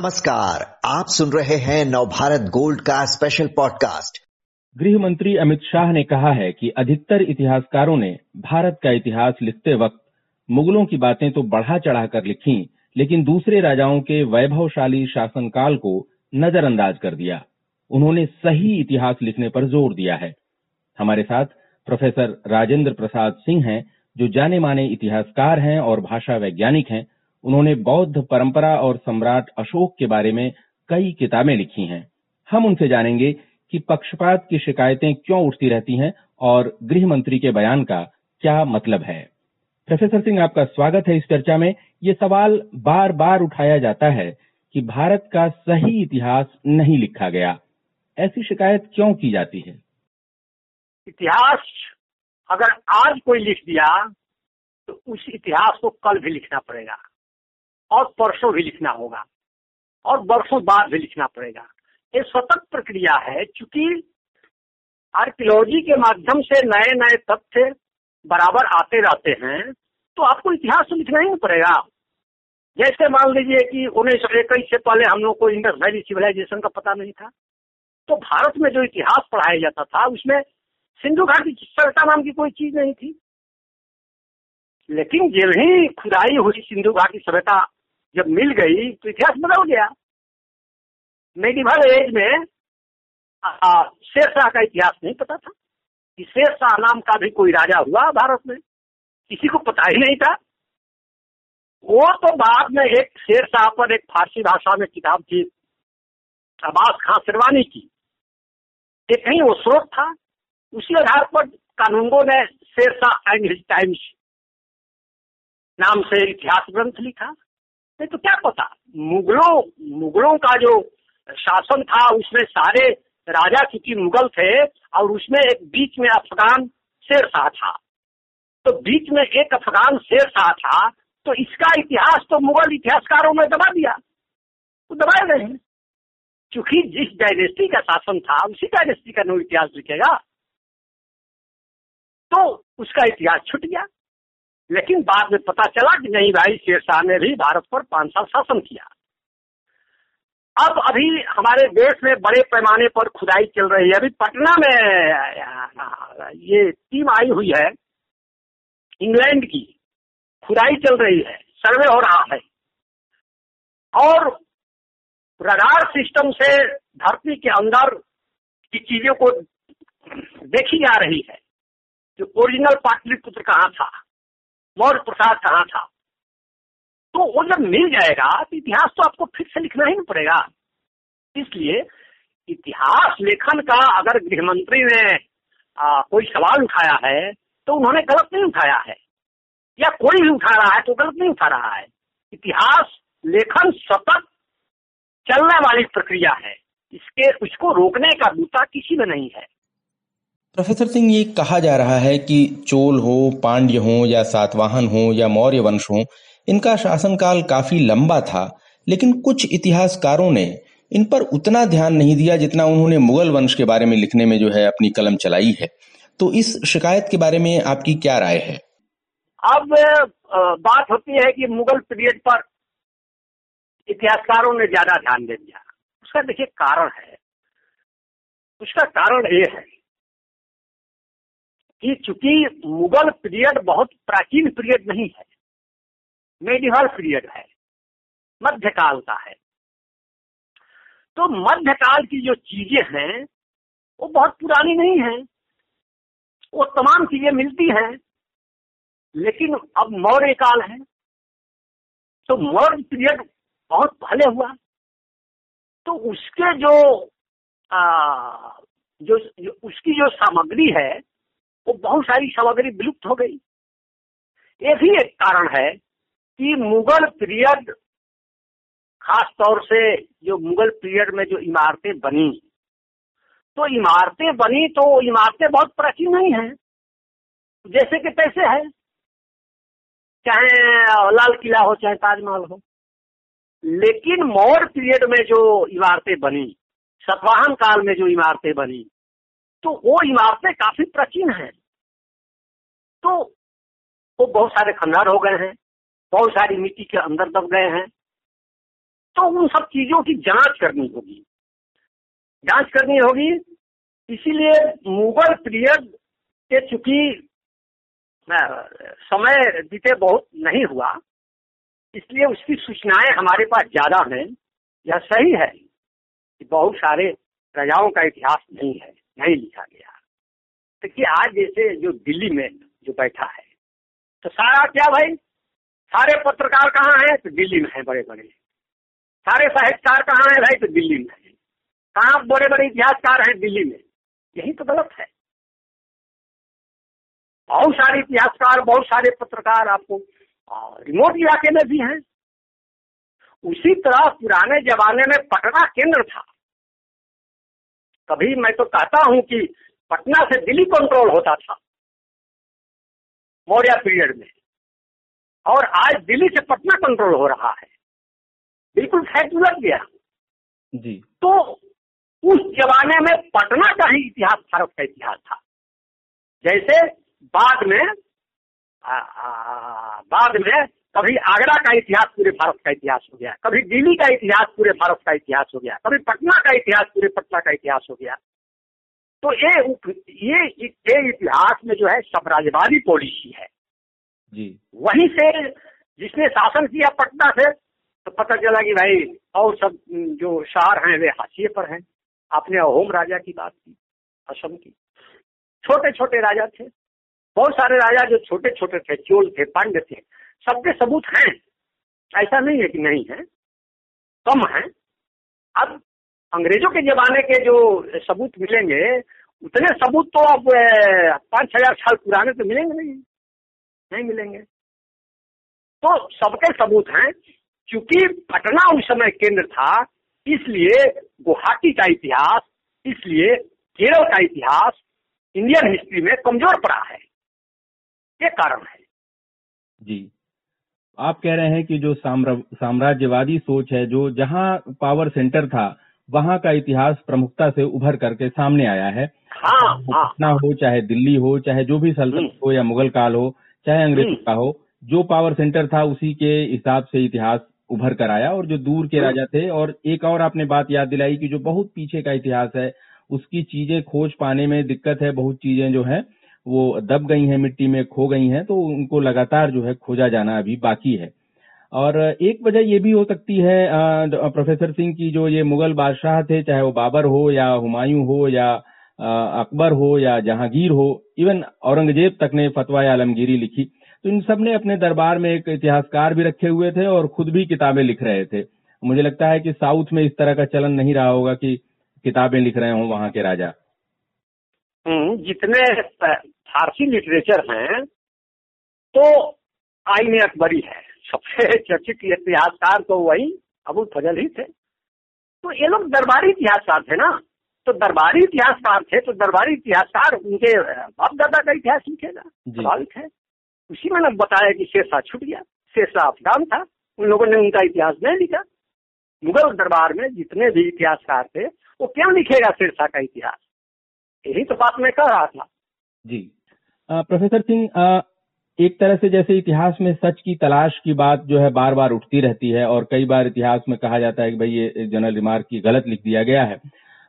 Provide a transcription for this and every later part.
नमस्कार, आप सुन रहे हैं नवभारत गोल्ड का स्पेशल पॉडकास्ट गृह मंत्री अमित शाह ने कहा है कि अधिकतर इतिहासकारों ने भारत का इतिहास लिखते वक्त मुगलों की बातें तो बढ़ा चढ़ाकर लिखी, लेकिन दूसरे राजाओं के वैभवशाली शासनकाल को नजरअंदाज कर दिया। उन्होंने सही इतिहास लिखने पर ज़ोर दिया है। हमारे साथ प्रोफेसर राजेंद्र प्रसाद सिंह हैं, जो जाने माने इतिहासकार हैं और भाषा वैज्ञानिक हैं। उन्होंने बौद्ध परंपरा और सम्राट अशोक के बारे में कई किताबें लिखी हैं। हम उनसे जानेंगे कि पक्षपात की शिकायतें क्यों उठती रहती हैं और गृह मंत्री के बयान का क्या मतलब है। प्रोफेसर सिंह, आपका स्वागत है इस चर्चा में। ये सवाल बार बार उठाया जाता है कि भारत का सही इतिहास नहीं लिखा गया। ऐसी शिकायत क्यों की जाती है? इतिहास, अगर आज कोई लिख दिया तो उस इतिहास को कल भी लिखना पड़ेगा। और परसों भी लिखना होगा। और वर्षों बाद भी लिखना पड़ेगा। ये सतत प्रक्रिया है क्योंकि आर्कियोलॉजी के माध्यम से नए नए तथ्य बराबर आते रहते हैं तो आपको इतिहास तो लिखना ही पड़ेगा। जैसे मान लीजिए कि उन्नीस सौ इक्कीस से पहले हम लोग को इंडस वैली सिविलाइजेशन का पता नहीं था तो भारत में जो इतिहास पढ़ाया जाता था, उसमें सिंधु घाटी सभ्यता नाम की कोई चीज़ नहीं थी। लेकिन जब ही खुदाई हुई सिंधु घाटी सभ्यता जब मिल गई तो इतिहास बदल गया। मेडिवल एज में शेरशाह का इतिहास नहीं पता था कि शेरशाह नाम का भी कोई राजा हुआ भारत में। किसी को पता ही नहीं था। वो तो बाद में एक शेरशाह पर एक फारसी भाषा में किताब थी, अब्बास खां सिरवानी की। एक कहीं वो स्रोत था। उसी आधार पर कानूनगो ने शेरशाह एंड हिज टाइम्स नाम से इतिहास ग्रंथ लिखा। नहीं तो क्या पता मुगलों मुगलों का जो शासन था, उसमें सारे राजा चूँकि मुगल थे, और उसमें एक बीच में अफगान शेर शाह था। तो बीच में एक अफगान शेर शाह था तो इसका इतिहास तो मुगल इतिहासकारों में दबा दिया। तो दबाए गए हैं। क्योंकि जिस डायनेस्टी का शासन था, उसी डायनेस्टी का नो इतिहास लिखेगा तो उसका इतिहास छुट गया। लेकिन बाद में पता चला कि नहीं भाई, शेरशाह ने भी भारत पर पाँच साल शासन किया। अब अभी हमारे देश में बड़े पैमाने पर खुदाई चल रही है। अभी पटना में, ये टीम आई हुई है, इंग्लैंड की। खुदाई चल रही है, सर्वे हो रहा है। और रडार सिस्टम से धरती के अंदर की चीज़ों को देखी जा रही है कि ओरिजिनल पाटलिपुत्र कहाँ था। मौर्य प्रसाद कहाँ था? तो वो जब मिल जाएगा तो इतिहास तो आपको फिर से लिखना ही नहीं पड़ेगा। इसलिए इतिहास लेखन का अगर गृह मंत्री ने आ, कोई सवाल उठाया है तो उन्होंने गलत नहीं उठाया है। या कोई भी उठा रहा है तो गलत नहीं उठा रहा है। इतिहास लेखन सतत चलने वाली प्रक्रिया है। इसके उसको रोकने का बूता किसी में नहीं है। प्रोफेसर सिंह, ये कहा जा रहा है कि चोल हो, पांड्य हो, या सातवाहन हो, या मौर्य वंश हो, इनका शासनकाल काफ़ी लंबा था। लेकिन कुछ इतिहासकारों ने इन पर उतना ध्यान नहीं दिया जितना उन्होंने मुगल वंश के बारे में लिखने में जो है अपनी कलम चलाई है। तो इस शिकायत के बारे में आपकी क्या राय है? अब बात होती है कि मुगल पीरियड पर इतिहासकारों ने ज़्यादा ध्यान दे दिया। उसका देखिए कारण है। उसका कारण ये है कि चूँकि मुगल पीरियड बहुत प्राचीन पीरियड नहीं है मेडिवल पीरियड है मध्यकाल का है। तो मध्यकाल की जो चीज़ें हैं वो बहुत पुरानी नहीं है। वो तमाम चीज़ें मिलती हैं लेकिन अब मौर्य काल है। तो मौर्य पीरियड बहुत पहले हुआ। तो उसके जो आ, जो, जो उसकी जो सामग्री है वो बहुत सारी सामग्री विलुप्त हो गई। ये भी एक कारण है कि मुगल पीरियड, खास तौर से जो मुगल पीरियड में जो इमारतें बनी। तो इमारतें बनी तो इमारतें बहुत प्राचीन नहीं हैं। जैसे कि पैसे है। चाहे लाल किला हो, चाहे ताजमहल हो। लेकिन मौर्य पीरियड में जो इमारतें बनी, सतवाहन काल में जो इमारतें बनी तो वो इमारतें काफ़ी प्राचीन हैं। तो वो बहुत सारे खंडहर हो गए हैं, बहुत सारी मिट्टी के अंदर दब गए हैं। तो उन सब चीज़ों की जाँच करनी होगी। जाँच करनी होगी, इसीलिए मुगल पीरियड के चूँकि समय बीते बहुत नहीं हुआ, इसलिए उसकी सूचनाएँ हमारे पास ज़्यादा हैं यह सही है कि बहुत सारे राजाओं का इतिहास नहीं है। नहीं लिखा गया। देखिए तो आज जैसे जो दिल्ली में जो बैठा है तो सारा क्या भाई? सारे पत्रकार कहाँ हैं? तो दिल्ली में है बड़े बड़े सारे साहित्यकार कहाँ हैं भाई? तो दिल्ली में है। कहाँ बड़े बड़े इतिहासकार हैं दिल्ली में? यही तो गलत है। बहुत सारे इतिहासकार, बहुत सारे पत्रकार आपको रिमोट इलाके में भी हैं। उसी तरह पुराने जमाने में पटना केंद्र था। कभी मैं तो कहता हूँ कि पटना से दिल्ली कंट्रोल होता था मौर्य पीरियड में। और आज दिल्ली से पटना कंट्रोल हो रहा है। बिल्कुल फैक्ट उलट गया। जी। तो उस जमाने में पटना का ही इतिहास भारत का इतिहास था। जैसे बाद में आ, आ, बाद में कभी आगरा का इतिहास पूरे भारत का इतिहास हो गया कभी दिल्ली का इतिहास पूरे भारत का इतिहास हो गया कभी पटना का इतिहास पूरे पटना का इतिहास हो गया। तो ये ये ये इतिहास में जो है साम्राज्यवादी पॉलिसी है। जी। वहीं से जिसने शासन किया पटना से तो पता चला कि भाई और सब जो शहर हैं वे हाशिए पर हैं। आपने अहोम राजा की बात की असम की। छोटे छोटे राजा थे। बहुत सारे राजा जो छोटे छोटे थे चोल थे पांड्य थे। सबके सबूत हैं। ऐसा नहीं है कि नहीं है। कम है। अब अंग्रेज़ों के जमाने के जो सबूत मिलेंगे, उतने सबूत तो अब पाँच हज़ार साल पुराने तो मिलेंगे नहीं। नहीं मिलेंगे। तो सबके सबूत हैं, क्योंकि पटना उस समय केंद्र था, इसलिए गुवाहाटी का इतिहास, इसलिए केरल का इतिहास, इंडियन हिस्ट्री में कमज़ोर पड़ा है। ये कारण है। जी। आप कह रहे हैं कि जो साम्राज्यवादी सोच है जो जहाँ पावर सेंटर था वहाँ का इतिहास प्रमुखता से उभर करके सामने आया है हाँ, पटना हाँ, हो चाहे दिल्ली हो चाहे जो भी सल्तनत हम्म। हो या मुगल काल हो चाहे अंग्रेज़ हम्म। का हो जो पावर सेंटर था उसी के हिसाब से इतिहास उभर कर आया और जो दूर के हम्म। राजा थे और एक और आपने बात याद दिलाई कि जो बहुत पीछे का इतिहास है उसकी चीज़ें खोज पाने में दिक्कत है बहुत चीज़ें जो है वो दब गई हैं मिट्टी में खो गई हैं तो उनको लगातार जो है खोजा जाना अभी बाकी है। और एक वजह ये भी हो सकती है प्रोफेसर सिंह की जो ये मुगल बादशाह थे चाहे वो बाबर हो या हुमायूं हो या अकबर हो या जहांगीर हो इवन औरंगज़ेब तक ने फतवा आलमगीरी लिखी। तो इन सबने अपने दरबार में एक इतिहासकार भी रखे हुए थे और खुद भी किताबें लिख रहे थे। मुझे लगता है कि साउथ में इस तरह का चलन नहीं रहा होगा कि किताबें लिख रहे हों वहाँ के राजा। हम्म, जितने फारसी लिटरेचर हैं तो आईन अकबरी है। सबसे चर्चित इतिहासकार तो वही अबुल फजल ही थे। तो ये लोग दरबारी इतिहासकार थे ना। तो दरबारी इतिहासकार थे तो दरबारी इतिहासकार उनके बाप दादा का इतिहास लिखेगा स्वाभाविक है उसी में बताया कि शेरशाह छूट गया शेरशाह अफगान था उन लोगों ने उनका इतिहास नहीं लिखा। मुगल दरबार में जितने भी इतिहासकार थे वो क्यों लिखेगा शेरशाह का इतिहास? यही तो बात मैं कह रहा था। जी। प्रोफेसर सिंह एक तरह से जैसे इतिहास में सच की तलाश की बात जो है बार बार उठती रहती है और कई बार इतिहास में कहा जाता है कि भाई ये जनरल रिमार्क की गलत लिख दिया गया है।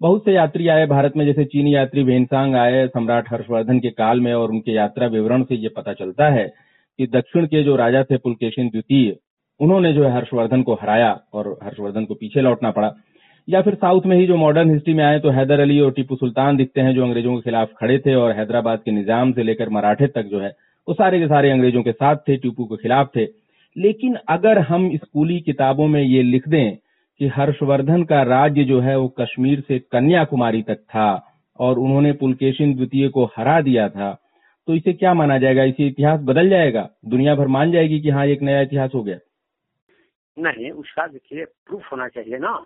बहुत से यात्री आए भारत में, जैसे चीनी यात्री भेनसांग आए, सम्राट हर्षवर्धन के काल में और उनके यात्रा विवरण से ये पता चलता है कि दक्षिण के जो राजा थे पुलकेशिन द्वितीय, उन्होंने जो है हर्षवर्धन को हराया और हर्षवर्धन को पीछे लौटना पड़ा। या फिर साउथ में ही जो मॉडर्न हिस्ट्री में आए तो हैदर अली और टीपू सुल्तान दिखते हैं, जो अंग्रेज़ों के खिलाफ खड़े थे और हैदराबाद के निज़ाम से लेकर मराठे तक जो है, वो सारे के सारे अंग्रेज़ों के साथ थे, टीपू के खिलाफ थे। लेकिन अगर हम स्कूली किताबों में ये लिख दें कि हर्षवर्धन का राज्य जो है, वो कश्मीर से कन्याकुमारी तक था और उन्होंने पुलकेशिन द्वितीय को हरा दिया था तो इसे क्या माना जाएगा? इसे इतिहास बदल जाएगा? दुनिया भर मान जाएगी कि हाँ एक नया इतिहास हो गया। नहीं, उसका देखिए प्रूफ होना चाहिए ना।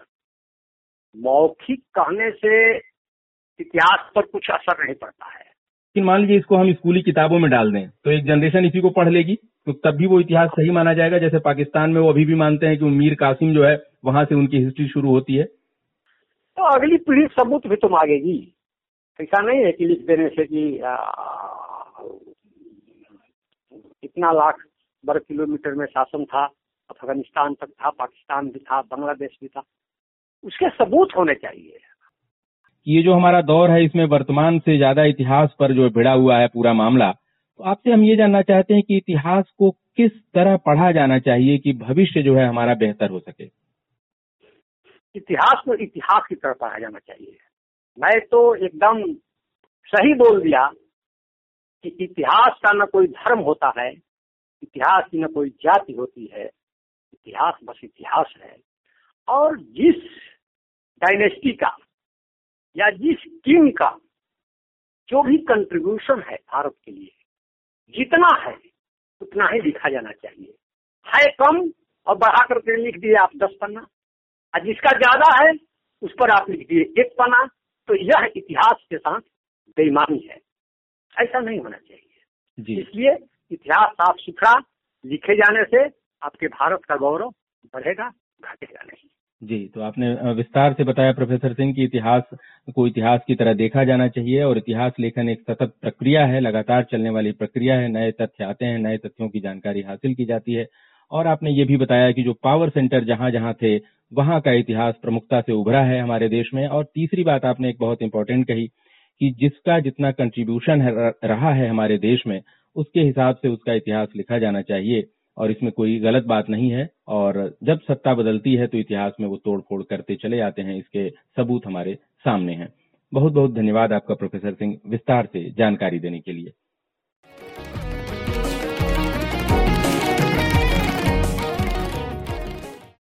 मौखिक कहने से इतिहास पर कुछ असर नहीं पड़ता है। लेकिन मान लीजिए इसको हम स्कूली किताबों में डाल दें तो एक जनरेशन इसी को पढ़ लेगी तो तब भी वो इतिहास सही माना जाएगा। जैसे पाकिस्तान में वो अभी भी मानते हैं कि मीर कासिम जो है वहाँ से उनकी हिस्ट्री शुरू होती है। तो अगली पीढ़ी सबूत भी तो मांगेगी। ऐसा नहीं है कि लिख देने से कि इतना लाख वर्ग किलोमीटर में शासन था अफ़गानिस्तान तक था पाकिस्तान भी था बांग्लादेश भी था। उसके सबूत होने चाहिए। ये जो हमारा दौर है इसमें वर्तमान से ज़्यादा इतिहास पर जो भिड़ा हुआ है पूरा मामला तो आपसे हम ये जानना चाहते हैं कि इतिहास को किस तरह पढ़ा जाना चाहिए कि भविष्य जो है हमारा बेहतर हो सके। इतिहास को इतिहास की तरह पढ़ा जाना चाहिए। मैं तो एकदम सही बोल दिया कि इतिहास का न कोई धर्म होता है इतिहास की न कोई जाति होती है। इतिहास बस इतिहास है। और जिस डायनेस्टी का या जिस किंग का जो भी कंट्रीब्यूशन है भारत के लिए जितना है उतना ही लिखा जाना चाहिए। है कम और बढ़ा करके लिख दिए आप दस पन्ना। और जिसका ज़्यादा है उस पर आप लिख दिए एक पन्ना। तो यह इतिहास के साथ बेईमानी है। ऐसा नहीं होना चाहिए। इसलिए इतिहास साफ़ सुथरा लिखे जाने से आपके भारत का गौरव बढ़ेगा घटेगा नहीं। जी तो आपने विस्तार से बताया प्रोफेसर सिंह कि इतिहास, को इतिहास की तरह देखा जाना चाहिए और इतिहास लेखन एक सतत प्रक्रिया है, लगातार चलने वाली प्रक्रिया है, नए तथ्य आते हैं, नए तथ्यों की जानकारी हासिल की जाती है। और आपने ये भी बताया कि जो पावर सेंटर जहाँ जहाँ थे, वहाँ का इतिहास प्रमुखता से उभरा है हमारे देश में। और तीसरी बात आपने एक बहुत इंपॉर्टेंट कही कि जिसका जितना कंट्रीब्यूशन रहा है हमारे देश में, उसके हिसाब से उसका इतिहास लिखा जाना चाहिए। और इसमें कोई गलत बात नहीं है। और जब सत्ता बदलती है तो इतिहास में वो तोड़फोड़ करते चले आते हैं। इसके सबूत हमारे सामने हैं। बहुत बहुत धन्यवाद आपका, प्रोफेसर सिंह, विस्तार से जानकारी देने के लिए।